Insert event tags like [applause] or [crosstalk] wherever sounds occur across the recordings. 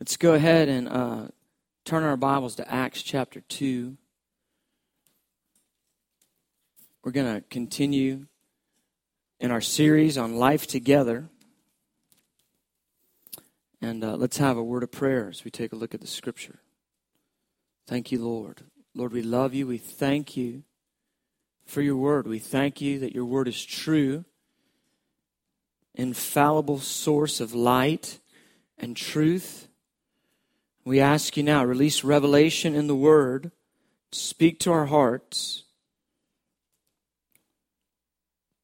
Let's go ahead and uh, turn our Bibles to Acts chapter 2. We're going to continue in our series on life together. And uh, let's have a word of prayer as we take a look at the scripture. Thank you, Lord. Lord, we love you. We thank you for your word. We thank you that your word is true, infallible source of light and truth. We ask you now, release revelation in the Word, speak to our hearts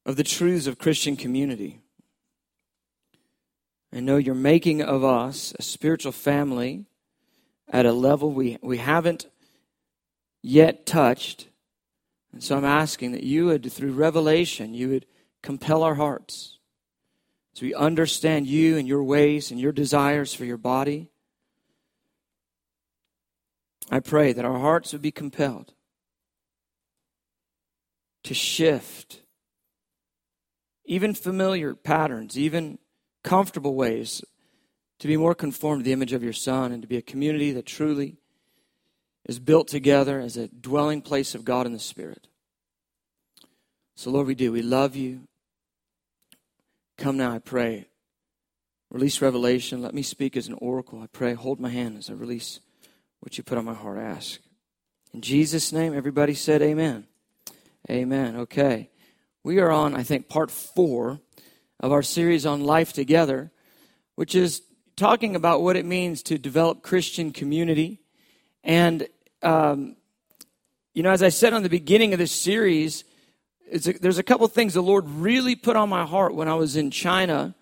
of the truths of Christian community. I know you're making of us a spiritual family at a level we, we haven't yet touched. And so I'm asking that you would, through revelation, you would compel our hearts as we understand you and your ways and your desires for your body I pray that our hearts would be compelled to shift even familiar patterns, even comfortable ways, to be more conformed to the image of your Son and to be a community that truly is built together as a dwelling place of God in the Spirit. So, Lord, we do. We love you. Come now, I pray. Release revelation. Let me speak as an oracle. I pray. Hold my hand as I release what you put on my heart, ask. In Jesus' name, everybody said amen. Amen. Okay. We are on, I think, part four of our series on life together, which is talking about what it means to develop Christian community. And, um, you know, as I said on the beginning of this series, a, there's a couple things the Lord really put on my heart when I was in China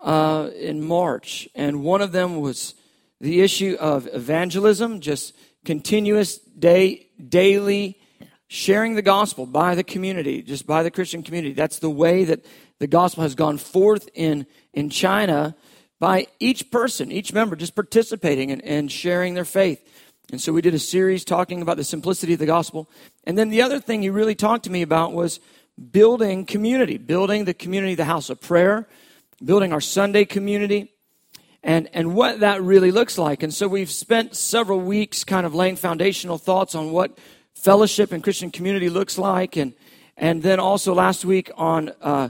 uh, in March. And one of them was the issue of evangelism, just continuous day, daily sharing the gospel by the community, just by the Christian community. That's the way that the gospel has gone forth in, in China by each person, each member just participating and, and sharing their faith. And so we did a series talking about the simplicity of the gospel. And then the other thing he really talked to me about was building community, building the community, the house of prayer, building our Sunday community, and, and what that really looks like. And so we've spent several weeks kind of laying foundational thoughts on what fellowship and Christian community looks like. And, and then also last week on uh,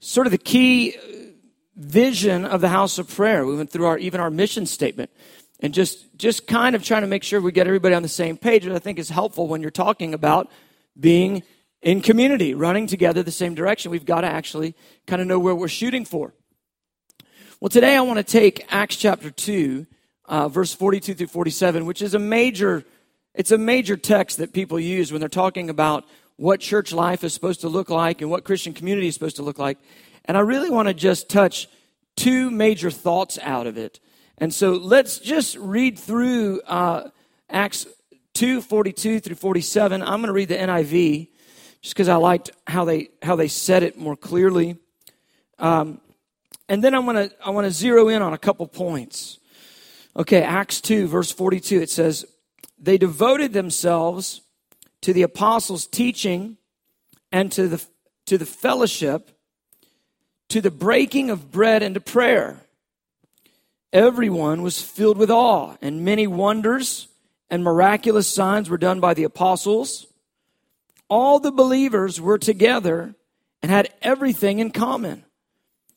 sort of the key vision of the house of prayer. We went through our, even our mission statement and just, just kind of trying to make sure we get everybody on the same page, which I think is helpful when you're talking about being in community, running together the same direction. We've got to actually kind of know where we're shooting for. Well, today I want to take Acts chapter 2, uh, verse 42 through 47, which is a major, it's a major text that people use when they're talking about what church life is supposed to look like and what Christian community is supposed to look like. And I really want to just touch two major thoughts out of it. And so let's just read through uh, Acts 2, 42 through 47. I'm going to read the NIV just because I liked how they, how they said it more clearly. Um, and then I'm gonna I want to zero in on a couple points. Okay, Acts 2, verse 42, it says, They devoted themselves to the apostles' teaching and to the to the fellowship, to the breaking of bread and to prayer. Everyone was filled with awe, and many wonders and miraculous signs were done by the apostles. All the believers were together and had everything in common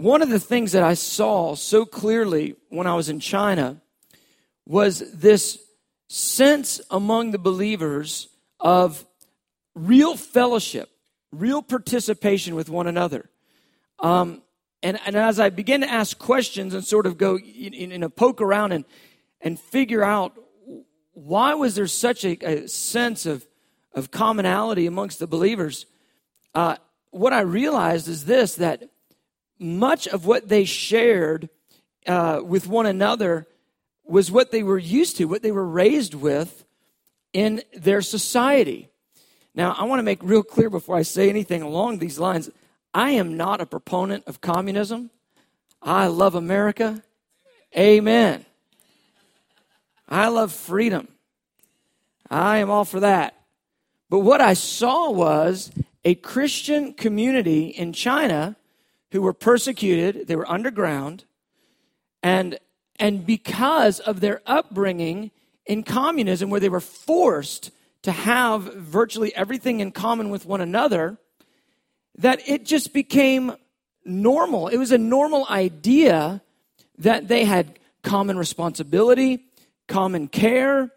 one of the things that I saw so clearly when I was in China was this sense among the believers of real fellowship, real participation with one another. Um, and, and as I began to ask questions and sort of go in, in a poke around and, and figure out why was there such a, a sense of, of commonality amongst the believers, uh, what I realized is this that much of what they shared uh, with one another was what they were used to, what they were raised with in their society. Now, I want to make real clear before I say anything along these lines I am not a proponent of communism. I love America. Amen. I love freedom. I am all for that. But what I saw was a Christian community in China who were persecuted, they were underground, and, and because of their upbringing in communism, where they were forced to have virtually everything in common with one another, that it just became normal. It was a normal idea that they had common responsibility, common care.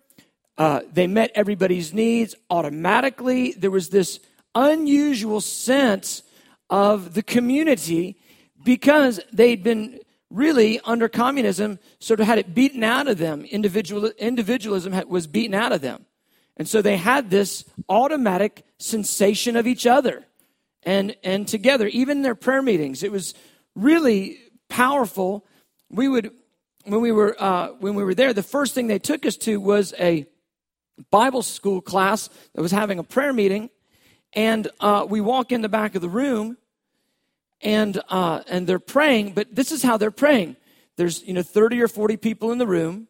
Uh, they met everybody's needs automatically. There was this unusual sense of the community because they'd been really under communism sort of had it beaten out of them. Individual individualism was beaten out of them. And so they had this automatic sensation of each other and and together even their prayer meetings. It was really powerful. We would when we were uh, when we were there the first thing they took us to was a bible school class that was having a prayer meeting. And uh, we walk in the back of the room and uh, and they're praying but this is how they're praying. There's you know 30 or 40 people in the room.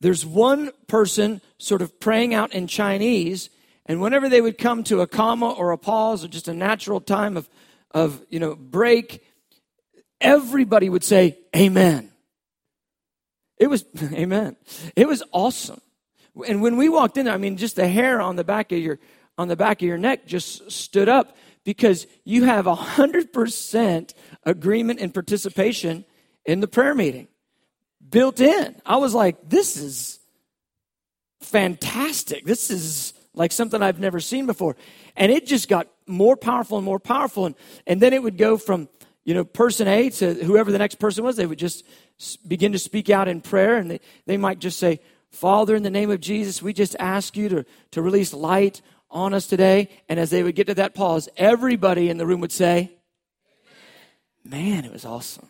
There's one person sort of praying out in chinese and whenever they would come to a comma or a pause or just a natural time of of you know break everybody would say amen. It was [laughs] amen. It was awesome. And when we walked in there i mean just the hair on the back of your on the back of your neck just stood up because you have 100% agreement and participation in the prayer meeting built in. I was like, this is fantastic. This is like something I've never seen before. And it just got more powerful and more powerful. And, and then it would go from, you know, person A to whoever the next person was. They would just begin to speak out in prayer. And they, they might just say, Father, in the name of Jesus, we just ask you to, to release light on us today. And as they would get to that pause, everybody in the room would say, Man, it was awesome.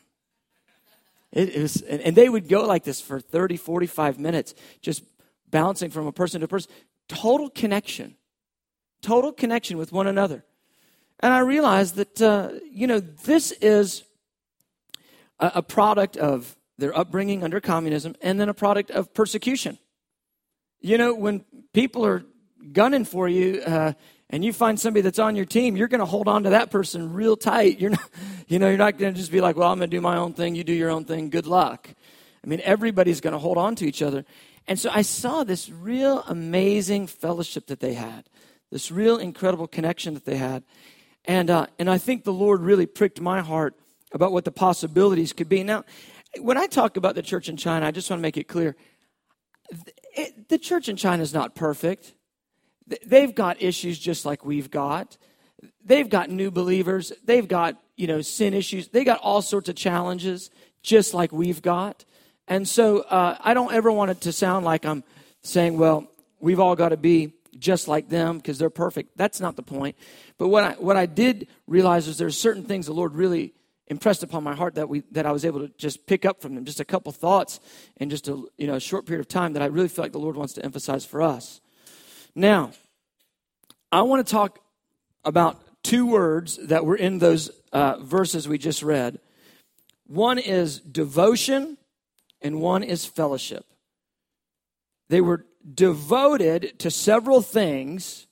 It, it was, and, and they would go like this for 30, 45 minutes, just bouncing from a person to person. Total connection. Total connection with one another. And I realized that, uh, you know, this is a, a product of their upbringing under communism and then a product of persecution. You know, when people are gunning for you uh, and you find somebody that's on your team, you're going to hold on to that person real tight. You're not, [laughs] you know, you're not going to just be like, well, I'm going to do my own thing. You do your own thing. Good luck. I mean, everybody's going to hold on to each other. And so I saw this real amazing fellowship that they had, this real incredible connection that they had. And, uh, and I think the Lord really pricked my heart about what the possibilities could be. Now, when I talk about the church in China, I just want to make it clear it, the church in China is not perfect. They've got issues just like we've got. They've got new believers. They've got, you know, sin issues. They got all sorts of challenges just like we've got. And so uh, I don't ever want it to sound like I'm saying, well, we've all got to be just like them because they're perfect. That's not the point. But what I, what I did realize is there's certain things the Lord really impressed upon my heart that we that I was able to just pick up from them, just a couple thoughts in just a you know a short period of time that I really feel like the Lord wants to emphasize for us. Now, I want to talk about two words that were in those uh, verses we just read. One is devotion, and one is fellowship. They were devoted to several things,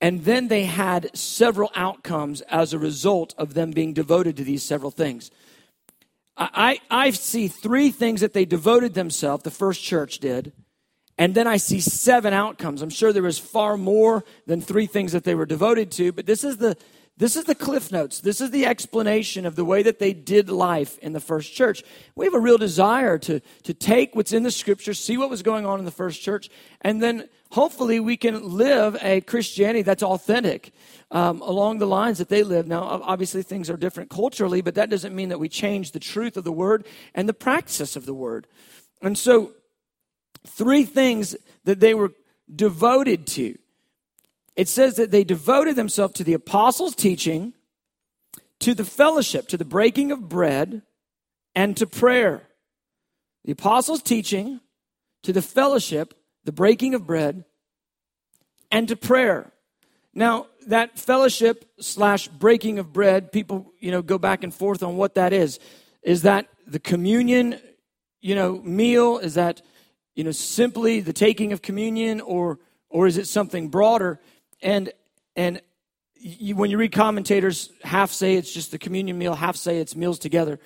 and then they had several outcomes as a result of them being devoted to these several things. I, I see three things that they devoted themselves, the first church did, and then I see seven outcomes. I'm sure there was far more than three things that they were devoted to, but this is the this is the cliff notes. This is the explanation of the way that they did life in the first church. We have a real desire to, to take what's in the scripture, see what was going on in the first church, and then hopefully we can live a Christianity that's authentic um, along the lines that they live. Now, obviously, things are different culturally, but that doesn't mean that we change the truth of the word and the practice of the word. And so, three things that they were devoted to. It says that they devoted themselves to the apostles' teaching, to the fellowship, to the breaking of bread, and to prayer. the apostles' teaching, to the fellowship, the breaking of bread, and to prayer. Now, that fellowship slash breaking of bread, people, you know, go back and forth on what that is. Is that the communion, you know, meal? Is that, you know, simply the taking of communion or or is it something broader? And and you, when you read commentators, half say it's just the communion meal, half say it's meals together.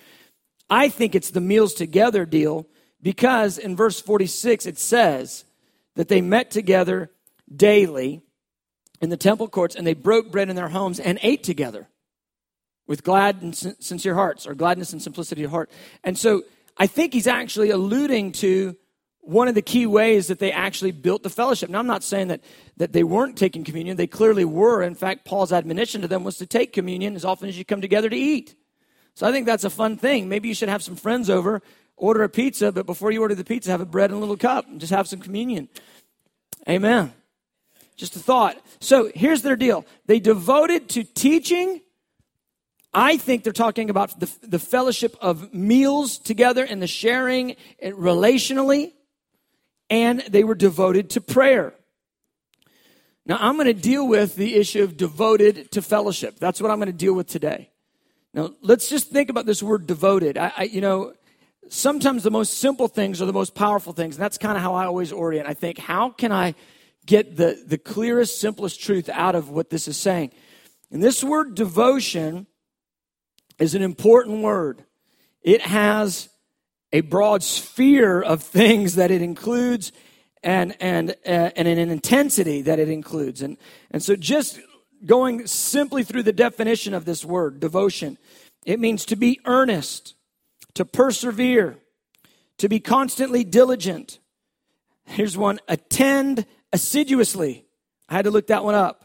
I think it's the meals together deal because in verse 46 it says that they met together daily in the temple courts and they broke bread in their homes and ate together with glad and sincere hearts or gladness and simplicity of heart. And so I think he's actually alluding to one of the key ways that they actually built the fellowship. Now, I'm not saying that, that they weren't taking communion. They clearly were. In fact, Paul's admonition to them was to take communion as often as you come together to eat. So I think that's a fun thing. Maybe you should have some friends over, order a pizza, but before you order the pizza, have a bread and a little cup and just have some communion. Amen. Just a thought. So here's their deal they devoted to teaching. I think they're talking about the, the fellowship of meals together and the sharing relationally and they were devoted to prayer. Now, I'm going to deal with the issue of devoted to fellowship. That's what I'm going to deal with today. Now, let's just think about this word devoted. I, I you know, sometimes the most simple things are the most powerful things, and that's kind of how I always orient. I think, how can I get the, the clearest, simplest truth out of what this is saying? And this word devotion is an important word. It has a broad sphere of things that it includes and, and, uh, and an intensity that it includes. And, and so just going simply through the definition of this word, devotion, it means to be earnest, to persevere, to be constantly diligent. Here's one attend assiduously. I had to look that one up.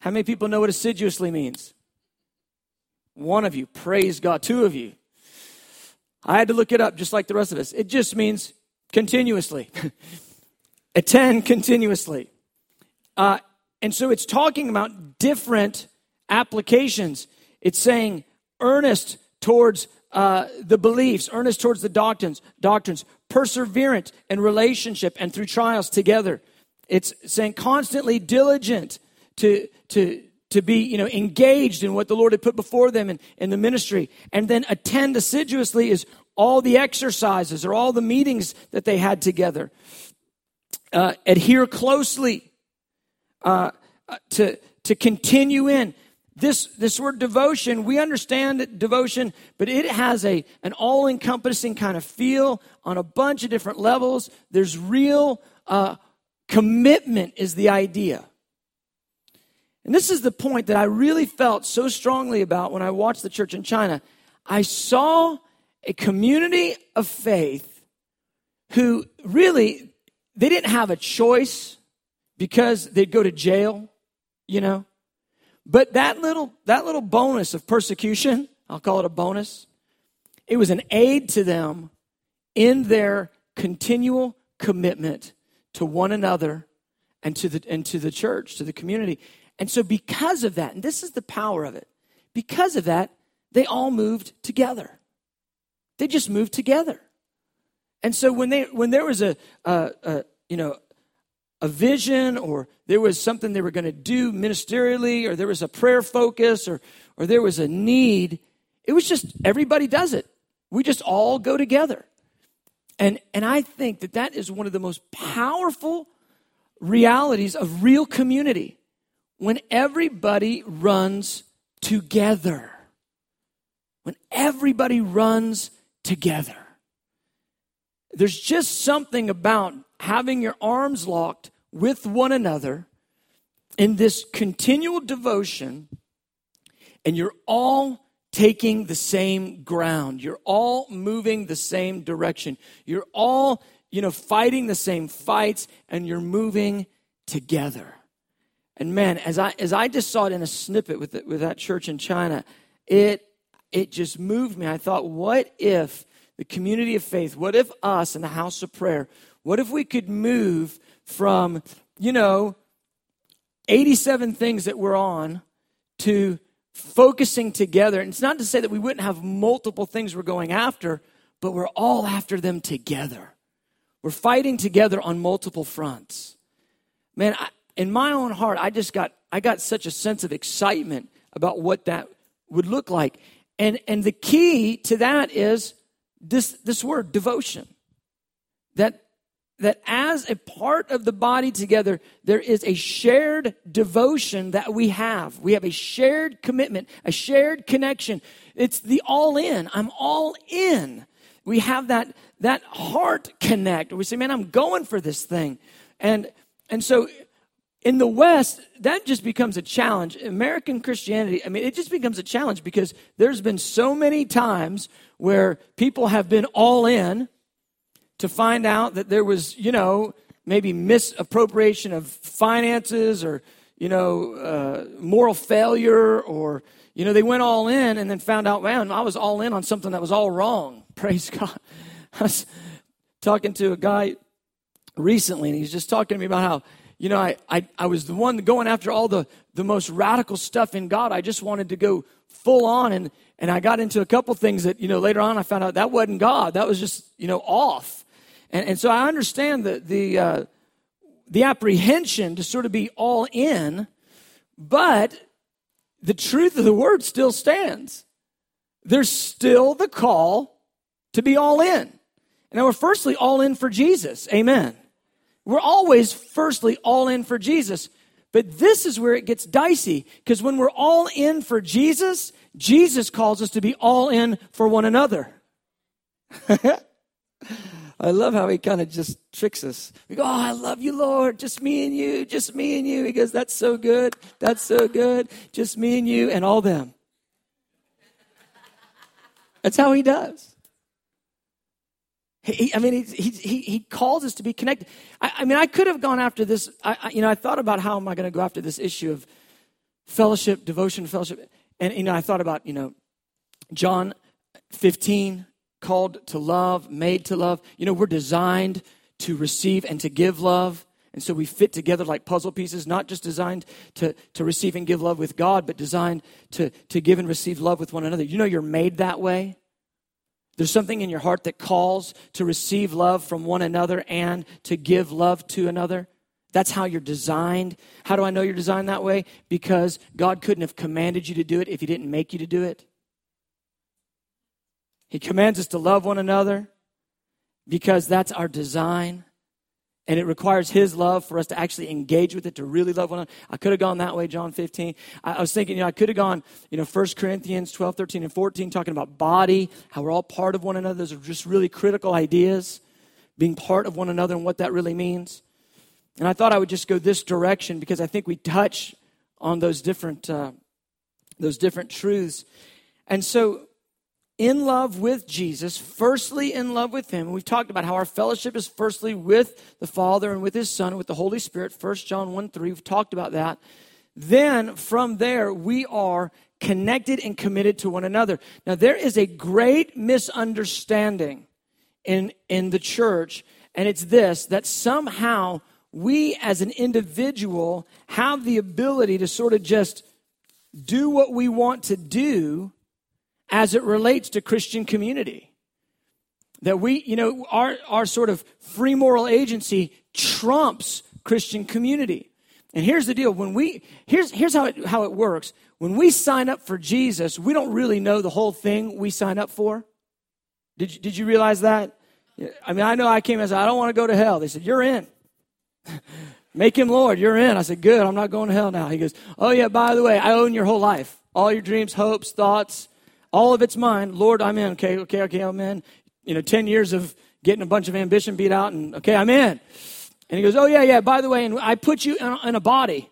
How many people know what assiduously means? One of you. Praise God. Two of you. I had to look it up just like the rest of us. It just means continuously. [laughs] Attend continuously. Uh, and so it's talking about different applications. It's saying earnest towards uh, the beliefs, earnest towards the doctrines, doctrines, perseverant in relationship and through trials together. It's saying constantly diligent to, to, to be you know engaged in what the lord had put before them in, in the ministry. And then attend assiduously is all the exercises or all the meetings that they had together. Uh, adhere closely uh, uh to to continue in. This this word devotion we understand devotion but it has a an all-encompassing kind of feel on a bunch of different levels. There's real uh, commitment is the idea and this is the point that I really felt so strongly about when I watched the church in China. I saw a community of faith who really they didn't have a choice because they'd go to jail, you know. But that little that little bonus of persecution, I'll call it a bonus, it was an aid to them in their continual commitment to one another and to the and to the church, to the community. And so, because of that, and this is the power of it, because of that, they all moved together. They just moved together. And so, when they when there was a, a, a you know a vision or there was something they were going to do ministerially or there was a prayer focus or or there was a need, it was just everybody does it. We just all go together. And and I think that that is one of the most powerful realities of real community when everybody runs together. When everybody runs together. There's just something about having your arms locked with one another in this continual devotion, and you're all taking the same ground. You're all moving the same direction. You're all, you know, fighting the same fights, and you're moving together. And man, as I as I just saw it in a snippet with the, with that church in China, it it just moved me. I thought, what if the community of faith, what if us in the house of prayer, what if we could move from, you know, 87 things that we're on to focusing together. And it's not to say that we wouldn't have multiple things we're going after, but we're all after them together. We're fighting together on multiple fronts. Man, I, in my own heart, I just got I got such a sense of excitement about what that would look like. And and the key to that is this this word devotion. That that as a part of the body together, there is a shared devotion that we have. We have a shared commitment, a shared connection. It's the all in. I'm all in. We have that, that heart connect. We say, man, I'm going for this thing. And, and so in the West, that just becomes a challenge. American Christianity, I mean, it just becomes a challenge because there's been so many times where people have been all in to find out that there was, you know, maybe misappropriation of finances or, you know, uh, moral failure or, you know, they went all in and then found out, man, I was all in on something that was all wrong. [laughs] Praise God. I was talking to a guy recently and he's just talking to me about how, you know, I, I, I was the one going after all the, the most radical stuff in God. I just wanted to go full on and, and I got into a couple things that, you know, later on I found out that wasn't God. That was just, you know, off. And, and so I understand the, the, uh, the apprehension to sort of be all in, but the truth of the word still stands. There's still the call to be all in. And we're firstly all in for Jesus. Amen. We're always firstly all in for Jesus. But this is where it gets dicey because when we're all in for Jesus, Jesus calls us to be all in for one another. [laughs] I love how he kind of just tricks us. We go, Oh, I love you, Lord. Just me and you. Just me and you. He goes, That's so good. That's so good. Just me and you and all them. That's how he does. He, I mean, he, he, he calls us to be connected. I, I mean, I could have gone after this. I, I, you know, I thought about how am I going to go after this issue of fellowship, devotion, fellowship. And, you know, I thought about, you know, John 15, called to love, made to love. You know, we're designed to receive and to give love. And so we fit together like puzzle pieces, not just designed to, to receive and give love with God, but designed to, to give and receive love with one another. You know, you're made that way. There's something in your heart that calls to receive love from one another and to give love to another. That's how you're designed. How do I know you're designed that way? Because God couldn't have commanded you to do it if He didn't make you to do it. He commands us to love one another because that's our design. And it requires His love for us to actually engage with it, to really love one another. I could have gone that way, John 15. I, I was thinking, you know, I could have gone, you know, 1 Corinthians 12, 13, and 14, talking about body, how we're all part of one another. Those are just really critical ideas, being part of one another and what that really means. And I thought I would just go this direction because I think we touch on those different, uh, those different truths. And so in love with Jesus, firstly in love with him. We've talked about how our fellowship is firstly with the Father and with his Son and with the Holy Spirit. 1 John 1 3, we've talked about that. Then from there, we are connected and committed to one another. Now, there is a great misunderstanding in, in the church, and it's this that somehow we as an individual have the ability to sort of just do what we want to do as it relates to Christian community. That we, you know, our, our sort of free moral agency trumps Christian community. And here's the deal when we, here's, here's how, it, how it works. When we sign up for Jesus, we don't really know the whole thing we sign up for. Did you, did you realize that? I mean, I know I came and said, I don't want to go to hell. They said, You're in. [laughs] Make him Lord. You're in. I said, Good. I'm not going to hell now. He goes, Oh, yeah, by the way, I own your whole life. All your dreams, hopes, thoughts, all of it's mine. Lord, I'm in. Okay, okay, okay, I'm in. You know, 10 years of getting a bunch of ambition beat out, and okay, I'm in. And he goes, Oh, yeah, yeah, by the way, and I put you in a, body.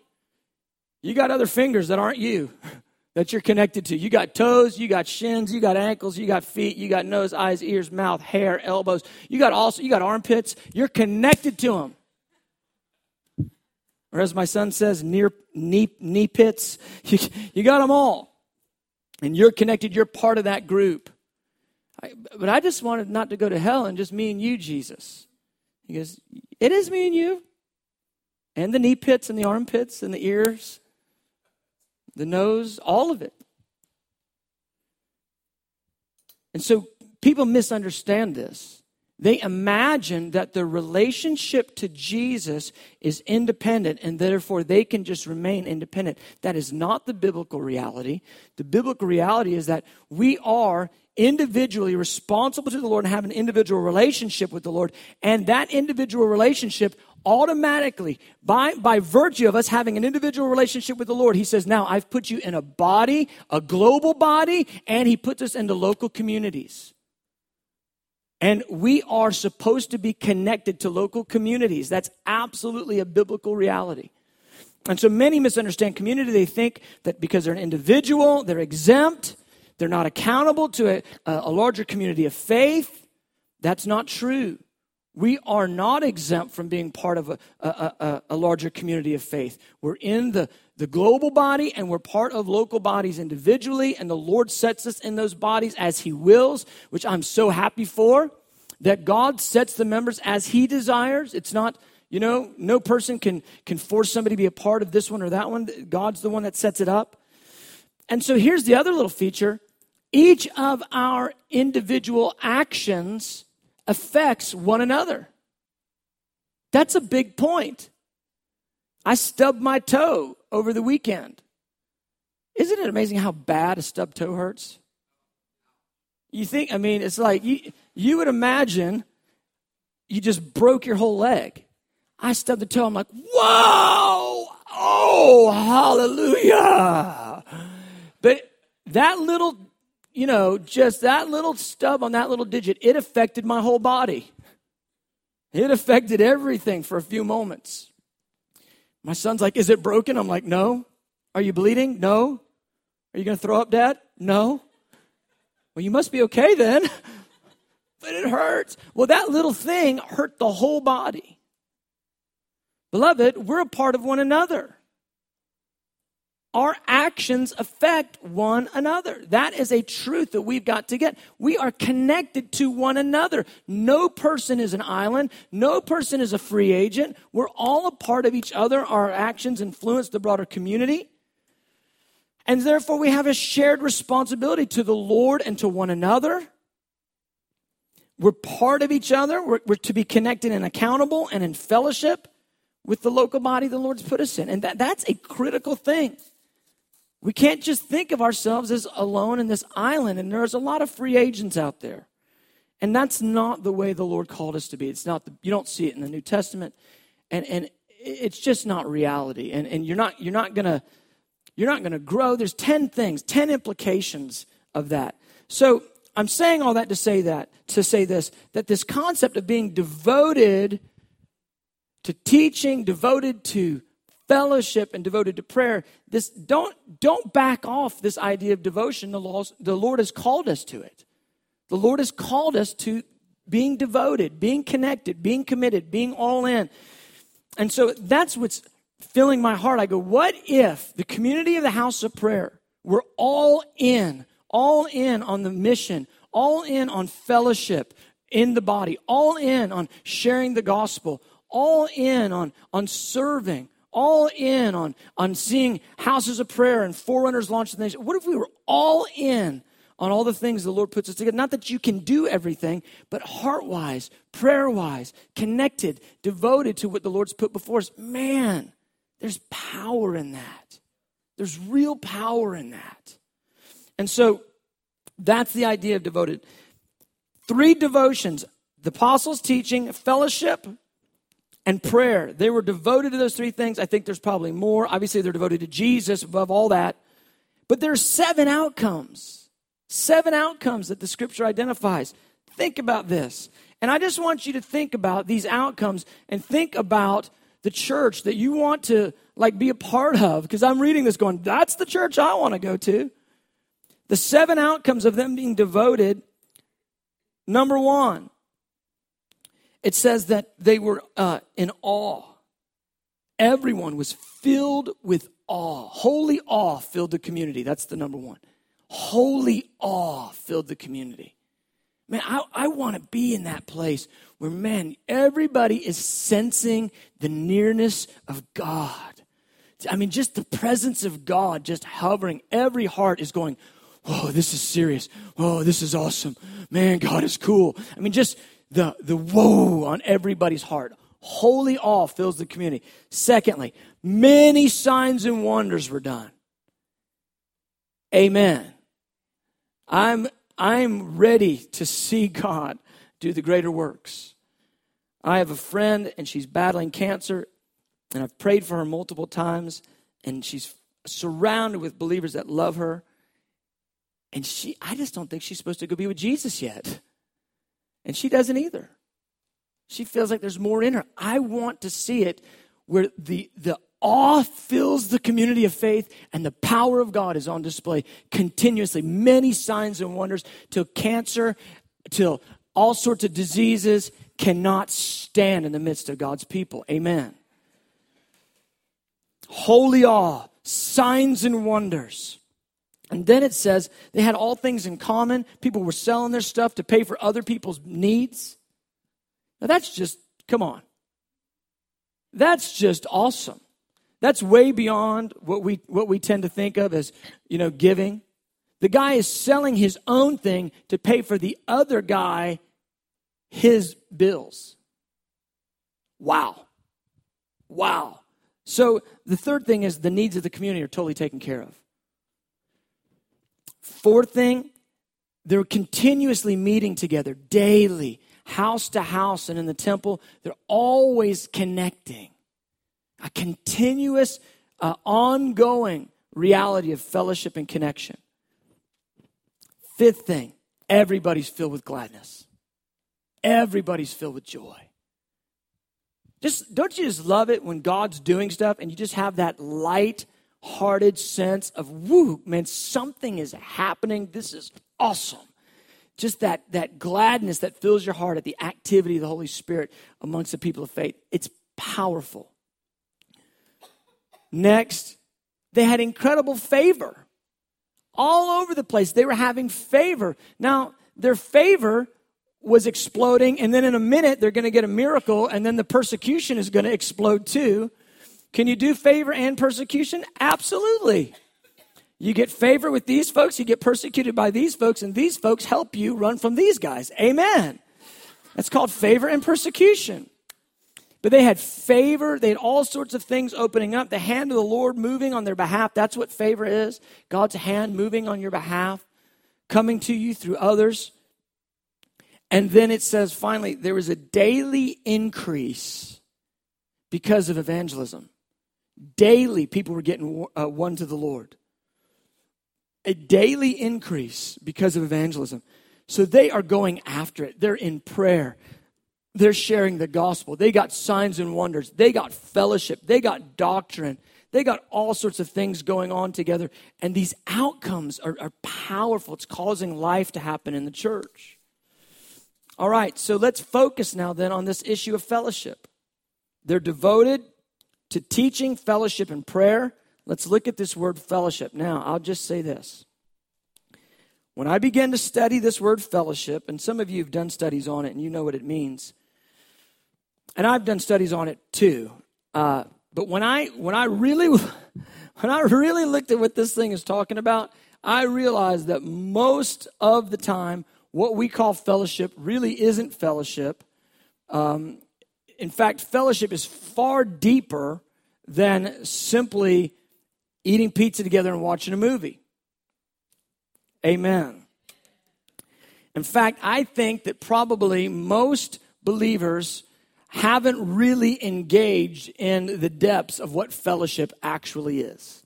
You got other fingers that aren't you [laughs] that you're connected to. You got toes, you got shins, you got ankles, you got feet, you got nose, eyes, ears, mouth, hair, elbows. You got also you got armpits. You're connected to them. Or as my son says, near knee knee pits. [laughs] You, you got them all and you're connected, you're part of that group. I, but I just wanted not to go to hell and just me and you, Jesus. He goes, It is me and you. And the knee pits and the armpits and the ears, the nose, all of it. And so people misunderstand this. They imagine that the relationship to Jesus is independent and therefore they can just remain independent. That is not the biblical reality. The biblical reality is that we are individually responsible to the Lord and have an individual relationship with the Lord. And that individual relationship automatically, by, by virtue of us having an individual relationship with the Lord, He says, Now I've put you in a body, a global body, and He puts us into local communities. And we are supposed to be connected to local communities. That's absolutely a biblical reality. And so many misunderstand community. They think that because they're an individual, they're exempt, they're not accountable to a, a larger community of faith. That's not true. We are not exempt from being part of a, a, a, a, larger community of faith. We're in the, the global body and we're part of local bodies individually, and the Lord sets us in those bodies as He wills, which I'm so happy for. That God sets the members as He desires. It's not, you know, no person can, can force somebody to be a part of this one or that one. God's the one that sets it up. And so here's the other little feature each of our individual actions affects one another. That's a big point. I stubbed my toe over the weekend. Isn't it amazing how bad a stub toe hurts? You think, I mean, it's like you, you would imagine you just broke your whole leg. I stubbed the toe. I'm like, whoa, oh, hallelujah. But that little you know, just that little stub on that little digit, it affected my whole body. It affected everything for a few moments. My son's like, Is it broken? I'm like, No. Are you bleeding? No. Are you going to throw up, Dad? No. Well, you must be okay then. [laughs] but it hurts. Well, that little thing hurt the whole body. Beloved, we're a part of one another our actions affect one another. That is a truth that we've got to get. We are connected to one another. No person is an island. No person is a free agent. We're all a part of each other. Our actions influence the broader community. And therefore, we have a shared responsibility to the Lord and to one another. We're part of each other. We're, we're to be connected and accountable and in fellowship with the local body the Lord's put us in. And that, that's a critical thing. We can't just think of ourselves as alone in this island, and there's a lot of free agents out there. And that's not the way the Lord called us to be. It's not the, you don't see it in the New Testament. And, and it's just not reality. And, and you're not, you're not gonna, you're not gonna grow. There's 10 things, 10 implications of that. So I'm saying all that to say that, to say this, that this concept of being devoted to teaching, devoted to fellowship and devoted to prayer this don't don't back off this idea of devotion. The, laws, the lord has called us to it. The lord has called us to being devoted being connected being committed being all in. And so that's what's filling my heart. I go what if the community of the house of prayer were all in all in on the mission all in on fellowship in the body all in on sharing the gospel all in on on serving all in on, on seeing houses of prayer and forerunners launch the nation? What if we were all in on all the things the Lord puts us together? Not that you can do everything, but heart wise, prayer wise, connected, devoted to what the Lord's put before us. Man, there's power in that. There's real power in that. And so that's the idea of devoted. Three devotions the apostles' teaching, fellowship, and prayer. They were devoted to those three things. I think there's probably more. Obviously, they're devoted to Jesus above all that. But there's seven outcomes. Seven outcomes that the scripture identifies. Think about this. And I just want you to think about these outcomes and think about the church that you want to like be a part of because I'm reading this going, that's the church I want to go to. The seven outcomes of them being devoted. Number 1, it says that they were uh, in awe. Everyone was filled with awe. Holy awe filled the community. That's the number one. Holy awe filled the community. Man, I, I want to be in that place where, man, everybody is sensing the nearness of God. I mean, just the presence of God just hovering. Every heart is going, oh, this is serious. Oh, this is awesome. Man, God is cool. I mean, just the, the whoa on everybody's heart. Holy awe fills the community. Secondly, many signs and wonders were done. Amen. I'm, I'm ready to see God do the greater works. I have a friend and she's battling cancer, and I've prayed for her multiple times, and she's surrounded with believers that love her. And she, I just don't think she's supposed to go be with Jesus yet. And she doesn't either. She feels like there's more in her. I want to see it where the, the awe fills the community of faith and the power of God is on display continuously. Many signs and wonders till cancer, till all sorts of diseases cannot stand in the midst of God's people. Amen. Holy awe, signs and wonders. And then it says they had all things in common. People were selling their stuff to pay for other people's needs. Now that's just, come on. That's just awesome. That's way beyond what we, what we tend to think of as, you know, giving. The guy is selling his own thing to pay for the other guy his bills. Wow. Wow. So the third thing is the needs of the community are totally taken care of. Fourth thing, they're continuously meeting together daily, house to house, and in the temple. They're always connecting. A continuous, uh, ongoing reality of fellowship and connection. Fifth thing, everybody's filled with gladness. Everybody's filled with joy. Just don't you just love it when God's doing stuff and you just have that light hearted sense of woo, man, something is happening. This is awesome. Just that that gladness that fills your heart at the activity of the Holy Spirit amongst the people of faith. It's powerful. Next, they had incredible favor. All over the place. They were having favor. Now, their favor was exploding, and then in a minute they're going to get a miracle, and then the persecution is going to explode too. Can you do favor and persecution? Absolutely. You get favor with these folks, you get persecuted by these folks, and these folks help you run from these guys. Amen. That's called favor and persecution. But they had favor, they had all sorts of things opening up, the hand of the Lord moving on their behalf. That's what favor is God's hand moving on your behalf, coming to you through others. And then it says finally, there was a daily increase because of evangelism. Daily, people were getting uh, won to the Lord. A daily increase because of evangelism. So they are going after it. They're in prayer. They're sharing the gospel. They got signs and wonders. They got fellowship. They got doctrine. They got all sorts of things going on together. And these outcomes are, are powerful. It's causing life to happen in the church. All right, so let's focus now then on this issue of fellowship. They're devoted to teaching, fellowship, and prayer. Let's look at this word fellowship. Now, I'll just say this. When I began to study this word fellowship, and some of you have done studies on it and you know what it means, and I've done studies on it too. Uh, but when I when I really [laughs] when I really looked at what this thing is talking about, I realized that most of the time what we call fellowship really isn't fellowship. Um, in fact, fellowship is far deeper than simply eating pizza together and watching a movie. Amen. In fact, I think that probably most believers haven't really engaged in the depths of what fellowship actually is.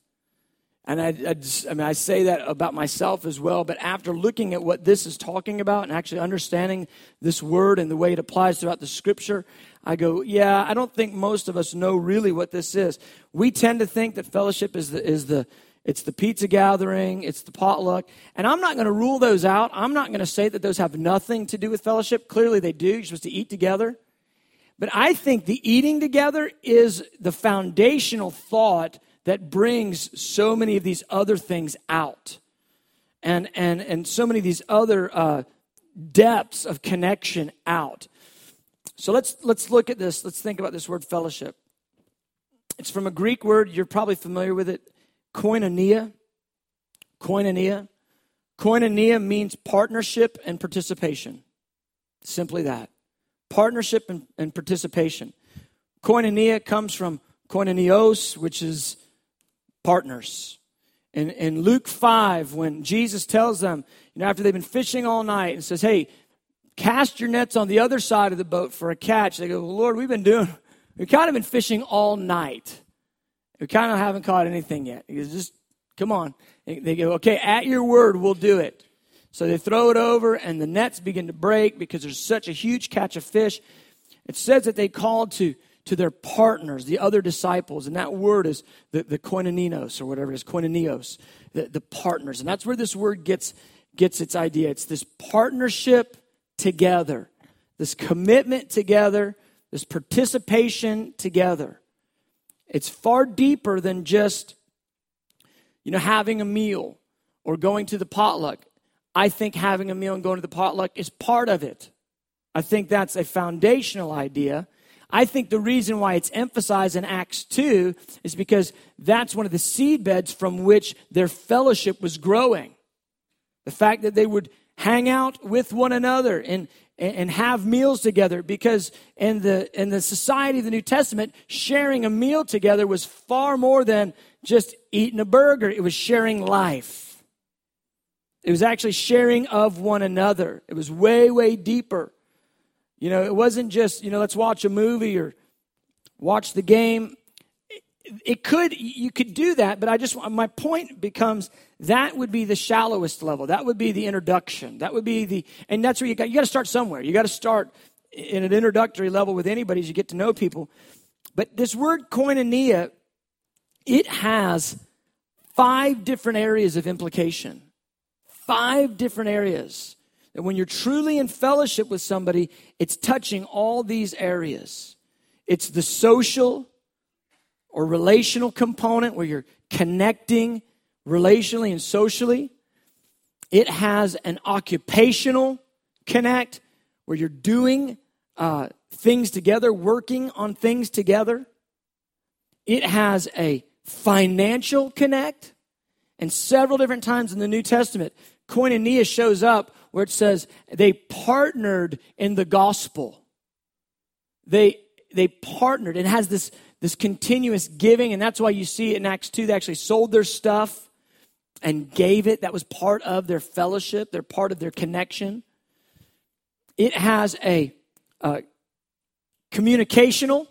And I, I, just, I mean, I say that about myself as well. But after looking at what this is talking about and actually understanding this word and the way it applies throughout the scripture, I go, yeah, I don't think most of us know really what this is. We tend to think that fellowship is the, is the, it's the pizza gathering, it's the potluck. And I'm not going to rule those out. I'm not going to say that those have nothing to do with fellowship. Clearly they do. You're supposed to eat together. But I think the eating together is the foundational thought that brings so many of these other things out and and and so many of these other uh, depths of connection out so let's let's look at this let's think about this word fellowship it's from a greek word you're probably familiar with it koinonia koinonia Koinonia means partnership and participation. Simply that. Partnership and, and participation. Koinonia comes from koinonios, which is partners. In, in Luke 5, when Jesus tells them, you know, after they've been fishing all night and says, hey, cast your nets on the other side of the boat for a catch. They go, well, Lord, we've been doing, we've kind of been fishing all night. We kind of haven't caught anything yet. He goes, just come on. They go, okay, at your word, we'll do it. So they throw it over, and the nets begin to break because there's such a huge catch of fish. It says that they called to, to their partners, the other disciples, and that word is the, the koinoninos, or whatever it is, koinonios, the, the partners. And that's where this word gets, gets its idea. It's this partnership together, this commitment together, this participation together. It's far deeper than just, you know, having a meal or going to the potluck. I think having a meal and going to the potluck is part of it. I think that's a foundational idea. I think the reason why it's emphasized in Acts 2 is because that's one of the seedbeds from which their fellowship was growing. The fact that they would hang out with one another and, and have meals together because in the in the society of the New Testament, sharing a meal together was far more than just eating a burger. It was sharing life. It was actually sharing of one another. It was way, way deeper. You know, it wasn't just, you know, let's watch a movie or watch the game it could you could do that but i just my point becomes that would be the shallowest level. That would be the introduction. That would be the and that's where you got you got to start somewhere. You got to start in an introductory level with anybody as you get to know people. But this word koinonia it has five different areas of implication. Five different areas. And when you're truly in fellowship with somebody it's touching all these areas. It's the social or relational component where you're connecting relationally and socially. It has an occupational connect where you're doing uh, things together, working on things together. It has a financial connect. And several different times in the New Testament, koinonia shows up where it says they partnered in the gospel. They, they partnered. It has this this continuous giving, and that's why you see it in Acts 2. They actually sold their stuff and gave it. That was part of their fellowship, they're part of their connection. It has a, a communicational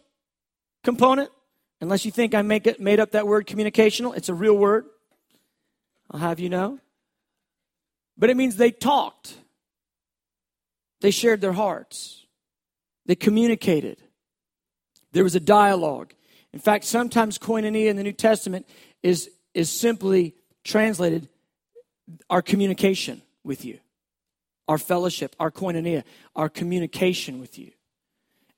component. Unless you think I make it, made up that word communicational, it's a real word. I'll have you know. But it means they talked, they shared their hearts, they communicated. There was a dialogue. In fact, sometimes koinonia in the New Testament is, is simply translated our communication with you, our fellowship, our koinonia, our communication with you.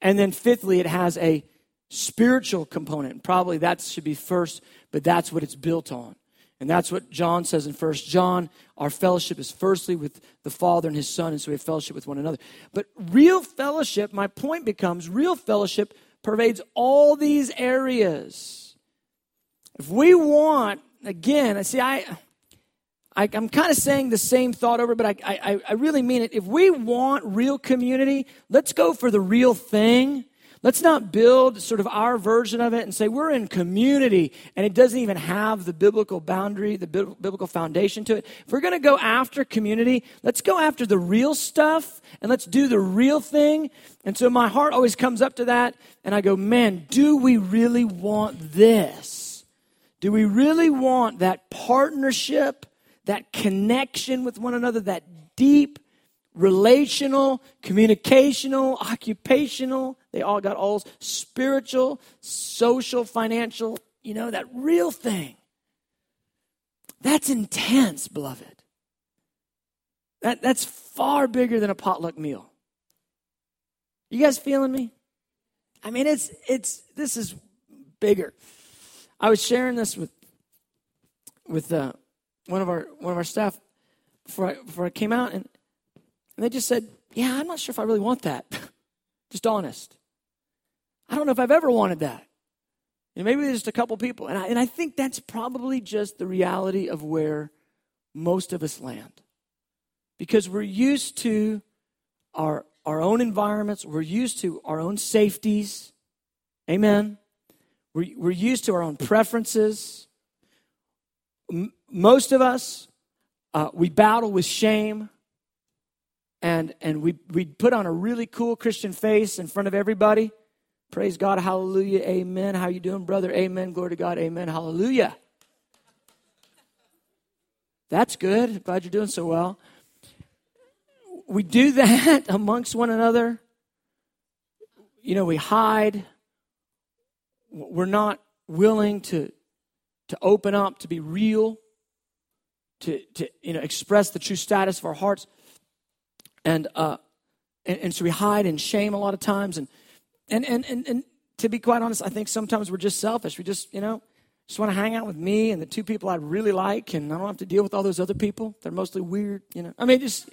And then, fifthly, it has a spiritual component. Probably that should be first, but that's what it's built on. And that's what John says in First John. Our fellowship is firstly with the Father and His Son, and so we have fellowship with one another. But real fellowship, my point becomes real fellowship pervades all these areas. If we want, again, I see, I, I am kind of saying the same thought over, but I, I, I really mean it. If we want real community, let's go for the real thing Let's not build sort of our version of it and say we're in community and it doesn't even have the biblical boundary, the biblical foundation to it. If we're going to go after community, let's go after the real stuff and let's do the real thing. And so my heart always comes up to that and I go, man, do we really want this? Do we really want that partnership, that connection with one another, that deep relational, communicational, occupational. They all got all spiritual, social, financial, you know, that real thing. That's intense, beloved. That, that's far bigger than a potluck meal. You guys feeling me? I mean, it's it's this is bigger. I was sharing this with with uh, one of our one of our staff before I, before I came out, and and they just said, Yeah, I'm not sure if I really want that. [laughs] just honest. I don't know if I've ever wanted that. And maybe there's just a couple people. And I, and I think that's probably just the reality of where most of us land. because we're used to our, our own environments, we're used to our own safeties. Amen. We're, we're used to our own preferences. M- most of us, uh, we battle with shame and, and we, we put on a really cool Christian face in front of everybody. Praise God, hallelujah, amen. How you doing, brother? Amen, glory to God, amen, hallelujah. That's good. Glad you're doing so well. We do [laughs] that amongst one another. You know, we hide we're not willing to, to open up, to be real, to, to you know, express the true status of our hearts. And, uh, and, and so we hide in shame a lot of times. And, and, and, and, and to be quite honest, I think sometimes we're just selfish. We just, you know, just want to hang out with me and the two people I really like, and I don't have to deal with all those other people. They're mostly weird, you know. I mean, just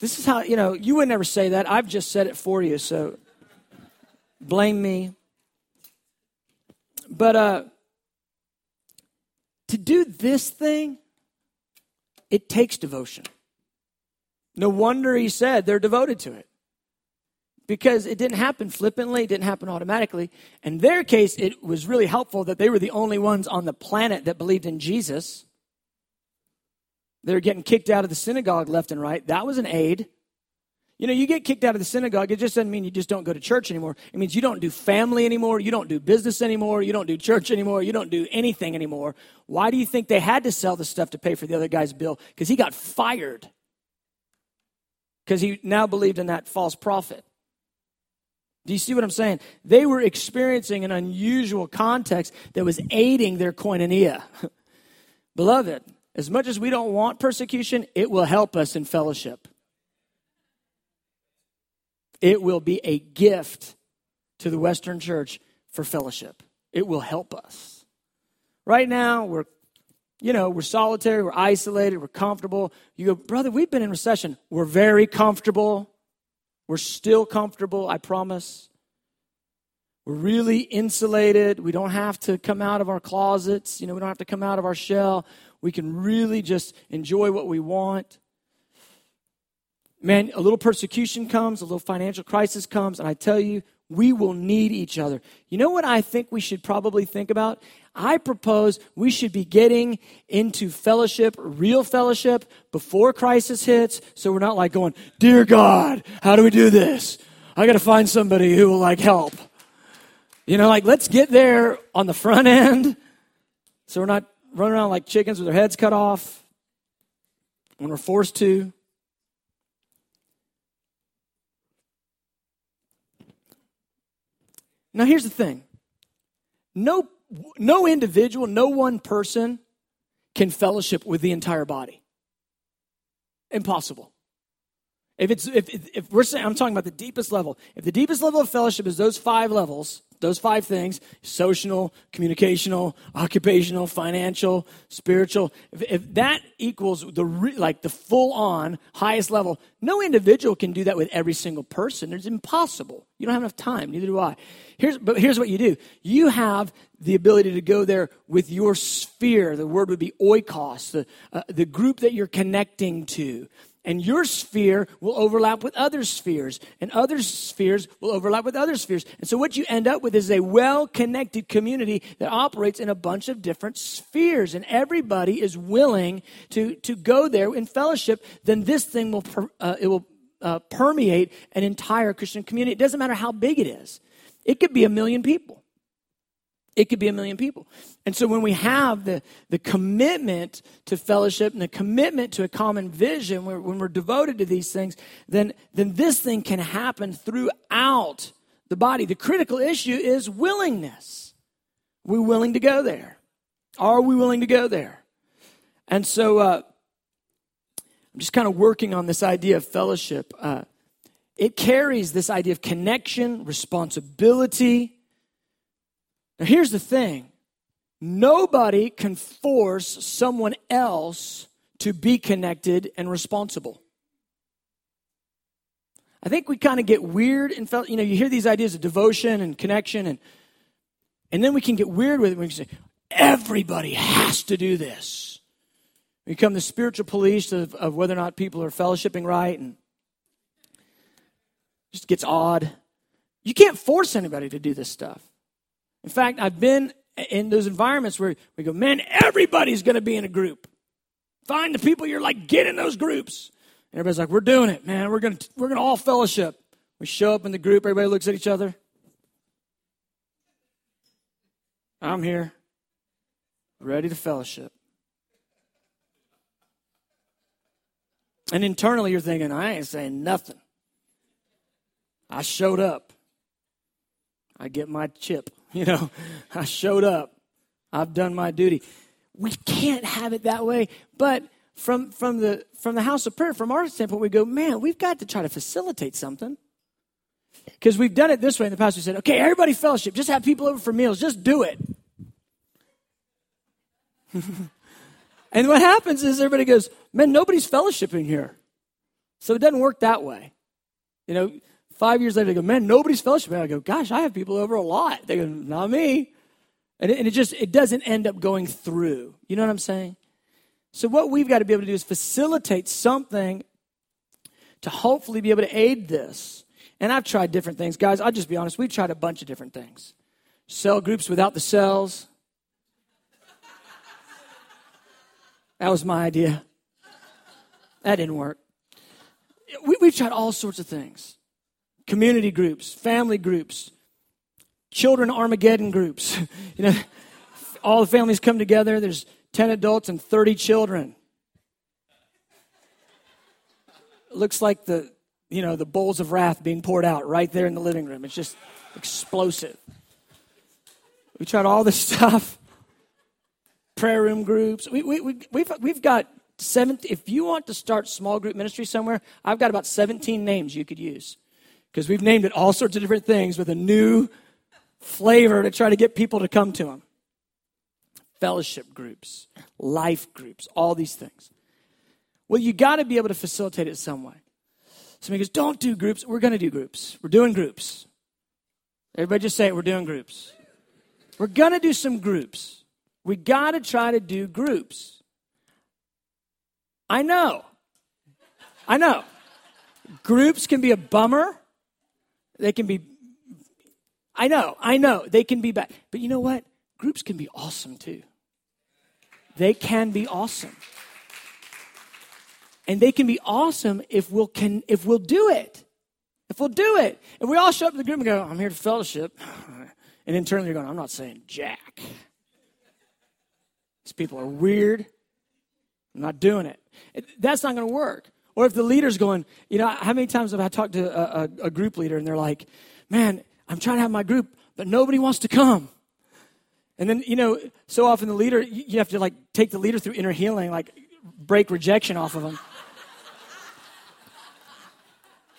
this is how you know you would never say that. I've just said it for you, so blame me. But uh, to do this thing, it takes devotion. No wonder he said they're devoted to it. Because it didn't happen flippantly, it didn't happen automatically. In their case, it was really helpful that they were the only ones on the planet that believed in Jesus. They were getting kicked out of the synagogue left and right. That was an aid. You know, you get kicked out of the synagogue, it just doesn't mean you just don't go to church anymore. It means you don't do family anymore, you don't do business anymore, you don't do church anymore, you don't do anything anymore. Why do you think they had to sell the stuff to pay for the other guy's bill? Because he got fired. Because he now believed in that false prophet. Do you see what I'm saying? They were experiencing an unusual context that was aiding their koinonia. [laughs] Beloved, as much as we don't want persecution, it will help us in fellowship. It will be a gift to the Western church for fellowship. It will help us. Right now, we're you know, we're solitary, we're isolated, we're comfortable. You go, brother, we've been in recession. We're very comfortable. We're still comfortable, I promise. We're really insulated. We don't have to come out of our closets. You know, we don't have to come out of our shell. We can really just enjoy what we want man, a little persecution comes, a little financial crisis comes, and I tell you, we will need each other. You know what I think we should probably think about? I propose we should be getting into fellowship, real fellowship, before crisis hits, so we're not like going, Dear God, how do we do this? I got to find somebody who will like help. You know, like let's get there on the front end so we're not running around like chickens with our heads cut off when we're forced to. Now, here's the thing no, no individual, no one person can fellowship with the entire body. Impossible. If it's if, if we're saying I'm talking about the deepest level, if the deepest level of fellowship is those five levels, those five things social, communicational, occupational, financial, spiritual. If, if that equals the re, like the full on highest level, no individual can do that with every single person. It's impossible. You don't have enough time. Neither do I. Here's, but here's what you do you have the ability to go there with your sphere. The word would be oikos, the, uh, the group that you're connecting to and your sphere will overlap with other spheres, and other spheres will overlap with other spheres. And so, what you end up with is a well connected community that operates in a bunch of different spheres, and everybody is willing to, to go there in fellowship. Then this thing will, uh, it will uh, permeate an entire Christian community. It doesn't matter how big it is, it could be a million people it could be a million people. And so when we have the, the commitment to fellowship and the commitment to a common vision, when we're devoted to these things, then, then this thing can happen throughout the body. The critical issue is willingness. Are we willing to go there? Are we willing to go there? And so uh, I'm just kind of working on this idea of fellowship. Uh, it carries this idea of connection, responsibility, now, here's the thing nobody can force someone else to be connected and responsible. I think we kind of get weird and felt, you know, you hear these ideas of devotion and connection, and, and then we can get weird with it. We can say, everybody has to do this. We become the spiritual police of, of whether or not people are fellowshipping right and just gets odd. You can't force anybody to do this stuff. In fact, I've been in those environments where we go, man, everybody's going to be in a group. Find the people you're like, get in those groups. And everybody's like, we're doing it, man. We're going to we're going to all fellowship. We show up in the group, everybody looks at each other. I'm here, ready to fellowship. And internally, you're thinking, I ain't saying nothing. I showed up. I get my chip. [laughs] You know, I showed up. I've done my duty. We can't have it that way. But from, from, the, from the house of prayer, from our standpoint, we go, man, we've got to try to facilitate something. Because we've done it this way in the past. We said, okay, everybody fellowship. Just have people over for meals. Just do it. [laughs] and what happens is everybody goes, man, nobody's fellowshipping here. So it doesn't work that way. You know, five years later, they go, man, nobody's fellowshipping. I go, gosh, I have people over a lot. They go, not me. And it, and it just, it doesn't end up going through. You know what I'm saying? So what we've got to be able to do is facilitate something to hopefully be able to aid this. And I've tried different things. Guys, I'll just be honest, we've tried a bunch of different things. Cell groups without the cells. That was my idea. That didn't work. We, have tried all sorts of things community groups, family groups, children Armageddon groups. [laughs] you know, all the families come together. There's 10 adults and 30 children. Looks like the, you know, the bowls of wrath being poured out right there in the living room. It's just explosive. We tried all this [laughs] stuff. Prayer room groups. We, we, we, we've, we've got seven. If you want to start small group ministry somewhere, I've got about 17 names you could use because we've named it all sorts of different things with a new flavor to try to get people to come to them. Fellowship groups, life groups, all these things. Well, you got to be able to facilitate it some way. Somebody goes, Don't do groups. We're going to do groups. We're doing groups. Everybody just say it. We're doing groups. We're going to do some groups. We got to try to do groups. I know. I know. Groups can be a bummer. They can be, I know, I know, they can be bad. But you know what? Groups can be awesome too. They can be awesome. And they can be awesome if we'll, can, if we'll do it. If we'll do it. If we all show up to the group and go, I'm here to fellowship. And internally you're going, I'm not saying jack. These people are weird. I'm not doing it. That's not going to work. Or if the leader's going, you know, how many times have I talked to a, a, a group leader and they're like, man, I'm trying to have my group, but nobody wants to come. And then, you know, so often the leader, you have to like take the leader through inner healing, like break rejection off of them.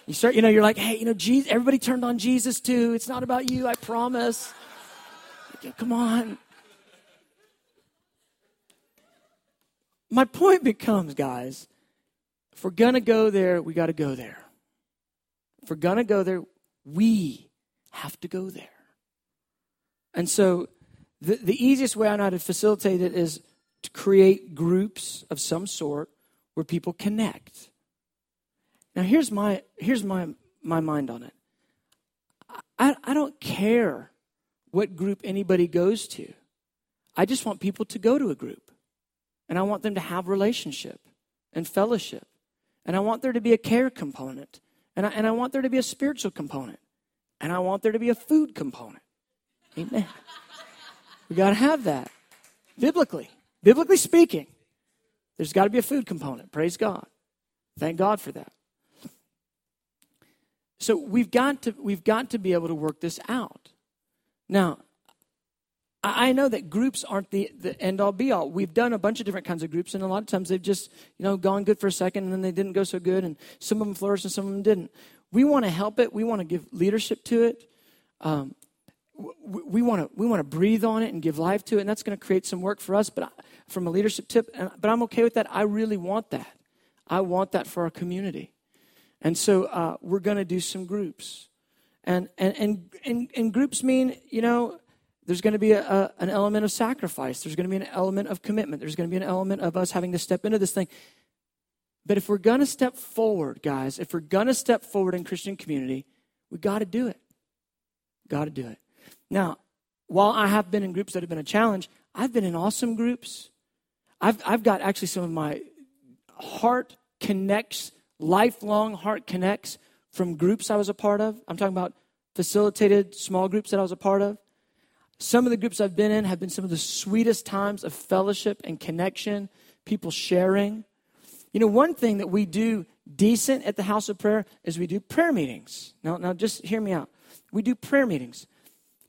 You start, you know, you're like, hey, you know, Jesus, everybody turned on Jesus too. It's not about you, I promise. Come on. My point becomes, guys, if we're going to go there, we got to go there. If we're going to go there, we have to go there. And so the, the easiest way I know to facilitate it is to create groups of some sort where people connect. Now here's my here's my my mind on it. I, I don't care what group anybody goes to. I just want people to go to a group. And I want them to have relationship and fellowship. And I want there to be a care component. And I, and I want there to be a spiritual component. And I want there to be a food component. Amen. we got to have that. Biblically. Biblically speaking, there's got to be a food component. Praise God. Thank God for that. So we've got to we've got to be able to work this out. Now, I know that groups aren't the, the end all be all. We've done a bunch of different kinds of groups, and a lot of times they've just, you know, gone good for a second and then they didn't go so good, and some of them flourished and some of them didn't. We want to help it. We want to give leadership to it. Um, we want to we want to breathe on it and give life to it, and that's going to create some work for us. But I, from a leadership tip, but I'm okay with that. I really want that. I want that for our community, and so uh, we're going to do some groups, and and and and, and groups mean you know there's going to be a, a, an element of sacrifice. There's going to be an element of commitment. There's going to be an element of us having to step into this thing. But if we're going to step forward, guys, if we're going to step forward in Christian community, we got to do it. Got to do it. Now, while I have been in groups that have been a challenge, I've been in awesome groups. I've, I've got actually some of my heart connects, lifelong heart connects from groups I was a part of. I'm talking about facilitated small groups that I was a part of. Some of the groups I've been in have been some of the sweetest times of fellowship and connection, people sharing. You know, one thing that we do decent at the house of prayer is we do prayer meetings. Now, now just hear me out. We do prayer meetings.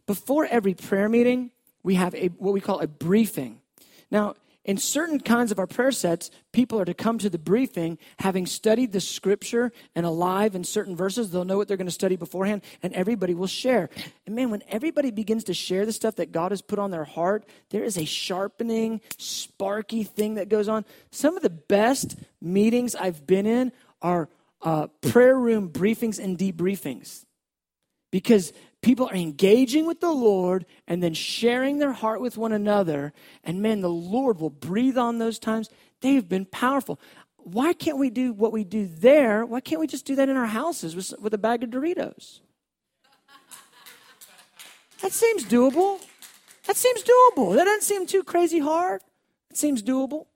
Before every prayer meeting, we have a what we call a briefing. Now, in certain kinds of our prayer sets, people are to come to the briefing having studied the scripture and alive in certain verses. They'll know what they're going to study beforehand, and everybody will share. And man, when everybody begins to share the stuff that God has put on their heart, there is a sharpening, sparky thing that goes on. Some of the best meetings I've been in are uh, prayer room briefings and debriefings because people are engaging with the Lord and then sharing their heart with one another. And man, the Lord will breathe on those times. They've been powerful. Why can't we do what we do there? Why can't we just do that in our houses with, with a bag of Doritos? That seems doable. That seems doable. That doesn't seem too crazy hard. It seems doable.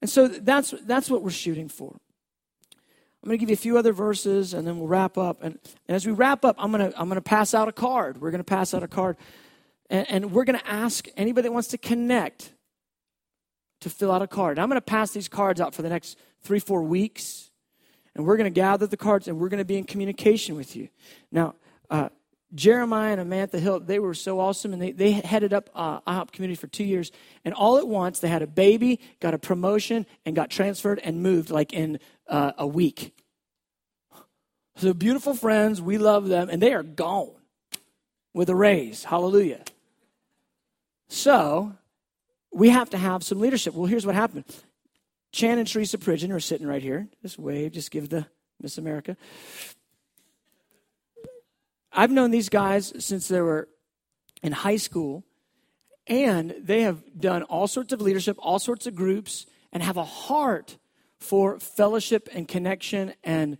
And so that's, that's what we're shooting for. I'm going to give you a few other verses and then we'll wrap up. And, and as we wrap up, I'm going to, I'm going to pass out a card. We're going to pass out a card. And, and we're going to ask anybody that wants to connect to fill out a card. And I'm going to pass these cards out for the next three, four weeks. And we're going to gather the cards and we're going to be in communication with you. Now, uh, Jeremiah and Amantha Hill, they were so awesome, and they, they headed up uh, IHOP community for two years. And all at once, they had a baby, got a promotion, and got transferred and moved like in uh, a week. So beautiful friends, we love them, and they are gone with a raise. Hallelujah. So we have to have some leadership. Well, here's what happened. Chan and Teresa Pridgeon are sitting right here. Just wave, just give the Miss America. I've known these guys since they were in high school, and they have done all sorts of leadership, all sorts of groups, and have a heart for fellowship and connection and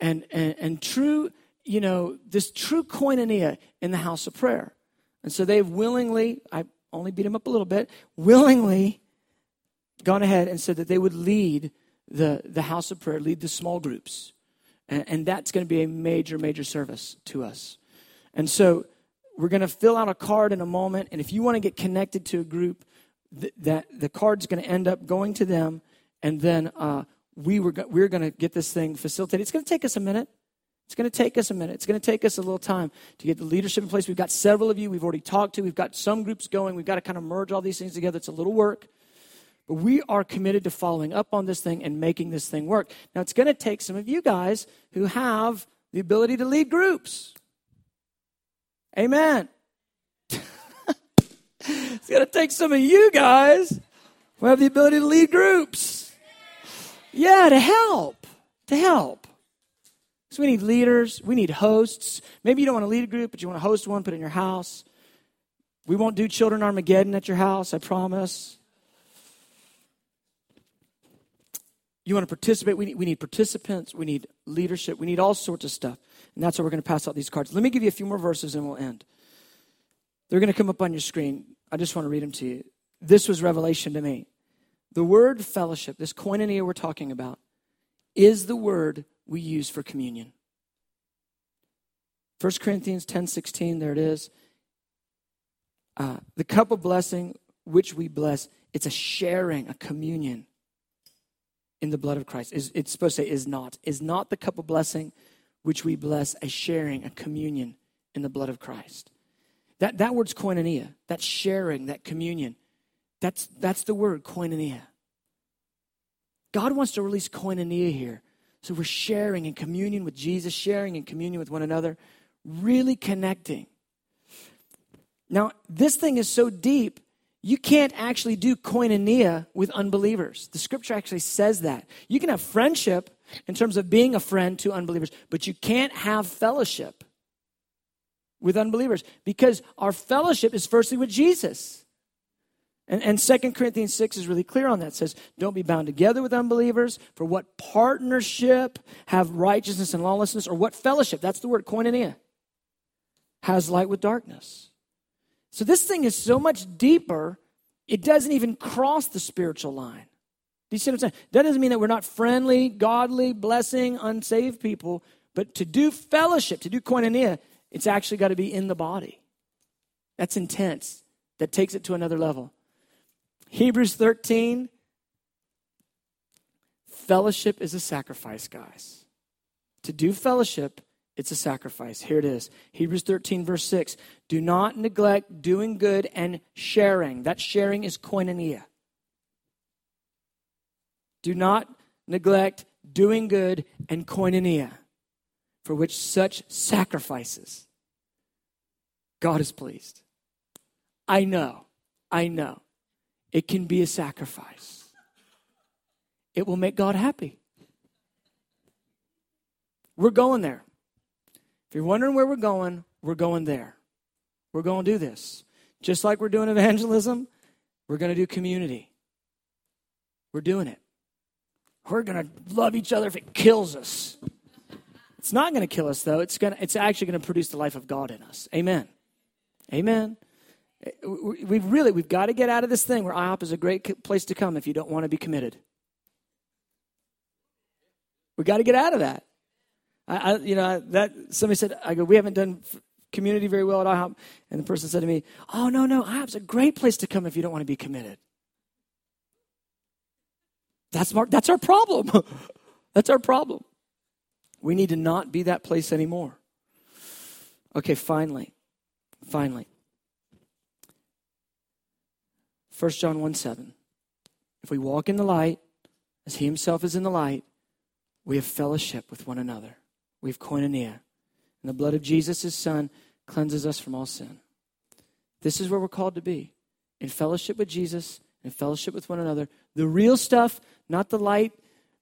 and and, and true, you know, this true koinonia in the house of prayer. And so they've willingly, I only beat them up a little bit, willingly gone ahead and said that they would lead the, the house of prayer, lead the small groups. And, and that's going to be a major, major service to us. And so we're going to fill out a card in a moment. And if you want to get connected to a group, th- that the card's going to end up going to them. And then uh, we were go- we're going to get this thing facilitated. It's going to take us a minute. It's going to take us a minute. It's going to take us a little time to get the leadership in place. We've got several of you we've already talked to. We've got some groups going. We've got to kind of merge all these things together. It's a little work. We are committed to following up on this thing and making this thing work. Now, it's going to take some of you guys who have the ability to lead groups. Amen. [laughs] it's going to take some of you guys who have the ability to lead groups. Yeah, to help. To help. So we need leaders, we need hosts. Maybe you don't want to lead a group, but you want to host one, put in your house. We won't do Children Armageddon at your house, I promise. You want to participate? We need, we need participants, we need leadership, we need all sorts of stuff. And that's how we're going to pass out these cards. Let me give you a few more verses and we'll end. They're going to come up on your screen. I just want to read them to you. This was revelation to me. The word fellowship, this koinonia we're talking about, is the word we use for communion. 1 Corinthians 10 16, there it is. Uh, the cup of blessing which we bless, it's a sharing, a communion in the blood of Christ. Is it's supposed to say is not. Is not the cup of blessing which we bless a sharing, a communion in the blood of Christ. That, that word's koinonia, that sharing, that communion. That's, that's the word, koinonia. God wants to release koinonia here. So we're sharing in communion with Jesus, sharing in communion with one another, really connecting. Now, this thing is so deep, you can't actually do koinonia with unbelievers. The scripture actually says that. You can have friendship in terms of being a friend to unbelievers, but you can't have fellowship with unbelievers because our fellowship is firstly with Jesus. And, and 2 Corinthians 6 is really clear on that. It says, Don't be bound together with unbelievers. For what partnership have righteousness and lawlessness? Or what fellowship? That's the word, koinonia. Has light with darkness. So this thing is so much deeper, it doesn't even cross the spiritual line. Do you see what I'm saying? That doesn't mean that we're not friendly, godly, blessing, unsaved people, but to do fellowship, to do koinonia, it's actually got to be in the body. That's intense. That takes it to another level. Hebrews 13 fellowship is a sacrifice, guys. To do fellowship, it's a sacrifice. Here it is Hebrews 13, verse 6. Do not neglect doing good and sharing. That sharing is koinonia. Do not neglect doing good and koinonia for which such sacrifices God is pleased. I know, I know. It can be a sacrifice. It will make God happy. We're going there. If you're wondering where we're going, we're going there. We're going to do this. Just like we're doing evangelism, we're going to do community. We're doing it. We're going to love each other if it kills us. It's not going to kill us, though. It's, going to, it's actually going to produce the life of God in us. Amen. Amen. We've really, we've got to get out of this thing where IHOP is a great place to come if you don't want to be committed. We've got to get out of that. I, I, you know, that somebody said, I go, we haven't done community very well at IHOP. And the person said to me, oh, no, no, IHOP's a great place to come if you don't want to be committed. That's, our, that's our problem. [laughs] that's our problem. We need to not be that place anymore. Okay, finally, finally. 1 John 1 7. If we walk in the light, as he himself is in the light, we have fellowship with one another. We have koinonia. And the blood of Jesus, his son, cleanses us from all sin. This is where we're called to be in fellowship with Jesus, in fellowship with one another. The real stuff, not the light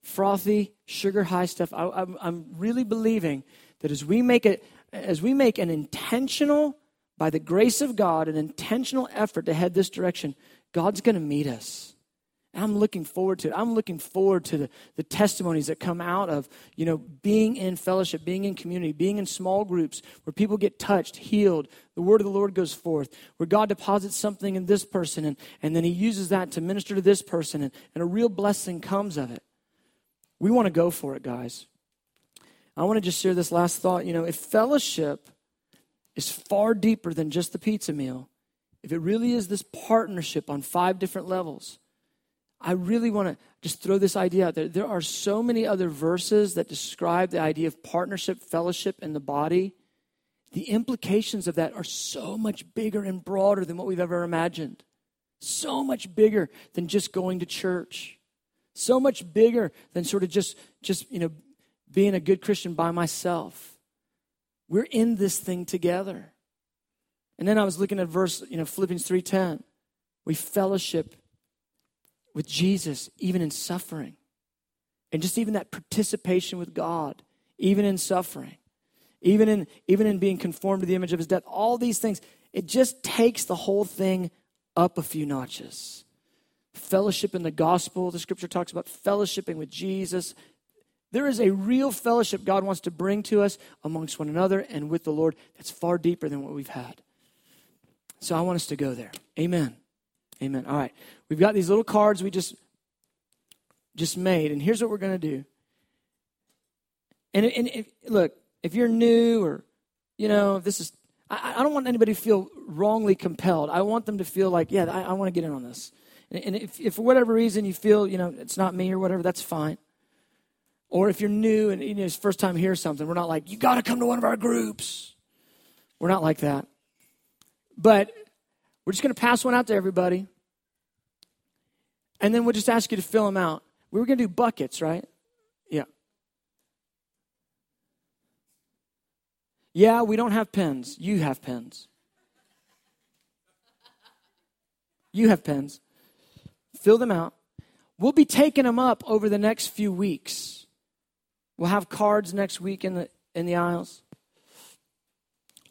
frothy, sugar high stuff. I, am really believing that as we make it, as we make an intentional, by the grace of God, an intentional effort to head this direction, God's going to meet us. I'm looking forward to it. I'm looking forward to the, the testimonies that come out of, you know, being in fellowship, being in community, being in small groups where people get touched, healed, the word of the Lord goes forth, where God deposits something in this person and, and then he uses that to minister to this person and, and a real blessing comes of it. We want to go for it, guys. I want to just share this last thought. You know, if fellowship is far deeper than just the pizza meal, if it really is this partnership on five different levels, I really want to just throw this idea out there. There are so many other verses that describe the idea of partnership, fellowship in the body. The implications of that are so much bigger and broader than what we've ever imagined. So much bigger than just going to church so much bigger than sort of just just you know being a good christian by myself we're in this thing together and then i was looking at verse you know philippians 3.10 we fellowship with jesus even in suffering and just even that participation with god even in suffering even in even in being conformed to the image of his death all these things it just takes the whole thing up a few notches fellowship in the gospel. The scripture talks about fellowshipping with Jesus. There is a real fellowship God wants to bring to us amongst one another and with the Lord that's far deeper than what we've had. So I want us to go there. Amen. Amen. All right. We've got these little cards we just just made, and here's what we're going to do. And, and if, look, if you're new or you know, this is I, I, don't want anybody to feel wrongly compelled. I want them to feel like, yeah, I, I want to get in on this. And if, if for whatever reason you feel, you know, it's not me or whatever, that's fine. Or if you're new and you know, it's first time hear something, we're not like, you got to come to one of our groups. We're not like that. But we're just going to pass one out to everybody. And then we'll just ask you to fill them out. We were going to do buckets, right? Yeah. Yeah, we don't have pens. You have pens. You have pens fill them out. We'll be taking them up over the next few weeks. We'll have cards next week in the in the aisles.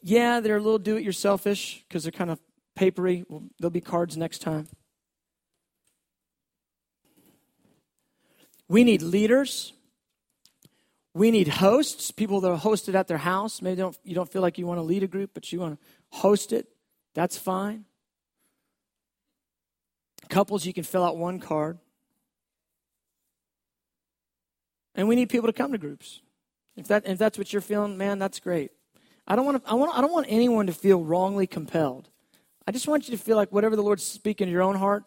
Yeah, they're a little do it yourselfish because they're kind of papery. There'll be cards next time. We need leaders. We need hosts, people that are hosted at their house. Maybe don't, you don't feel like you want to lead a group, but you want to host it. That's fine. Couples, you can fill out one card. And we need people to come to groups. If, that, if that's what you're feeling, man, that's great. I don't, want to, I, want, I don't want anyone to feel wrongly compelled. I just want you to feel like whatever the Lord's speaking in your own heart.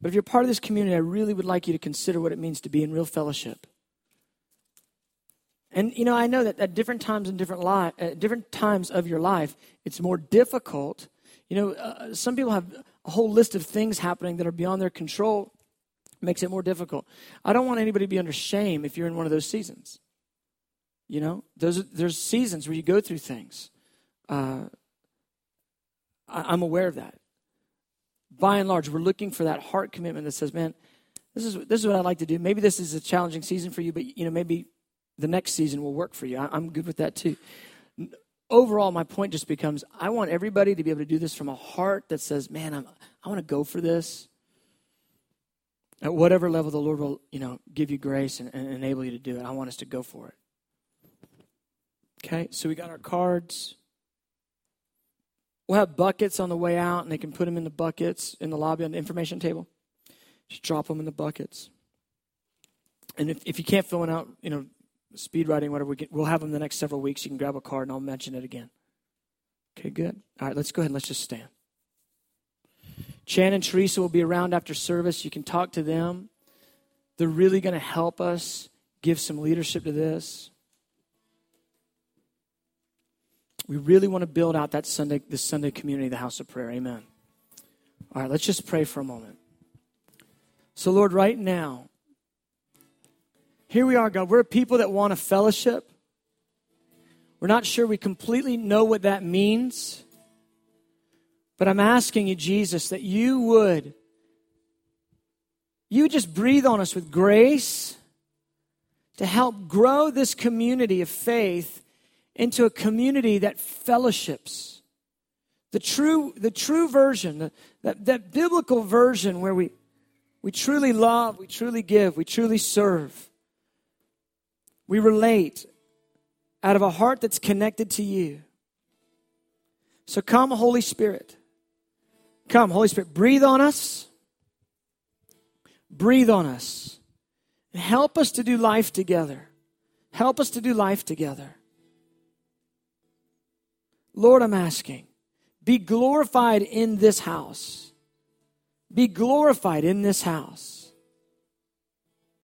But if you're part of this community, I really would like you to consider what it means to be in real fellowship. And you know, I know that at different times in different life, at different times of your life, it's more difficult. You know, uh, some people have a whole list of things happening that are beyond their control, makes it more difficult. I don't want anybody to be under shame if you're in one of those seasons. You know, there's there's seasons where you go through things. Uh, I'm aware of that. By and large, we're looking for that heart commitment that says, "Man, this is this is what I'd like to do. Maybe this is a challenging season for you, but you know, maybe the next season will work for you. I, am good with that too. Overall, my point just becomes: I want everybody to be able to do this from a heart that says, "Man, I'm, I want to go for this." At whatever level the Lord will, you know, give you grace and, and enable you to do it, I want us to go for it. Okay, so we got our cards. We'll have buckets on the way out, and they can put them in the buckets in the lobby on the information table. Just drop them in the buckets. And if, if you can't fill one out, you know, speed writing, whatever, we get, we'll have them the next several weeks. You can grab a card, and I'll mention it again. Okay, good. All right, let's go ahead and let's just stand. Chan and Teresa will be around after service. You can talk to them. They're really going to help us give some leadership to this. We really want to build out that Sunday, this Sunday community, the house of prayer. Amen. All right, let's just pray for a moment. So, Lord, right now, here we are, God. We're people that want a fellowship. We're not sure we completely know what that means. But I'm asking you, Jesus, that you would you would just breathe on us with grace to help grow this community of faith into a community that fellowships. The true, the true version, that, that biblical version where we, we truly love, we truly give, we truly serve. We relate out of a heart that's connected to you. So come, Holy Spirit. Come, Holy Spirit, breathe on us. Breathe on us. Help us to do life together. Help us to do life together. Lord, I'm asking, be glorified in this house. Be glorified in this house.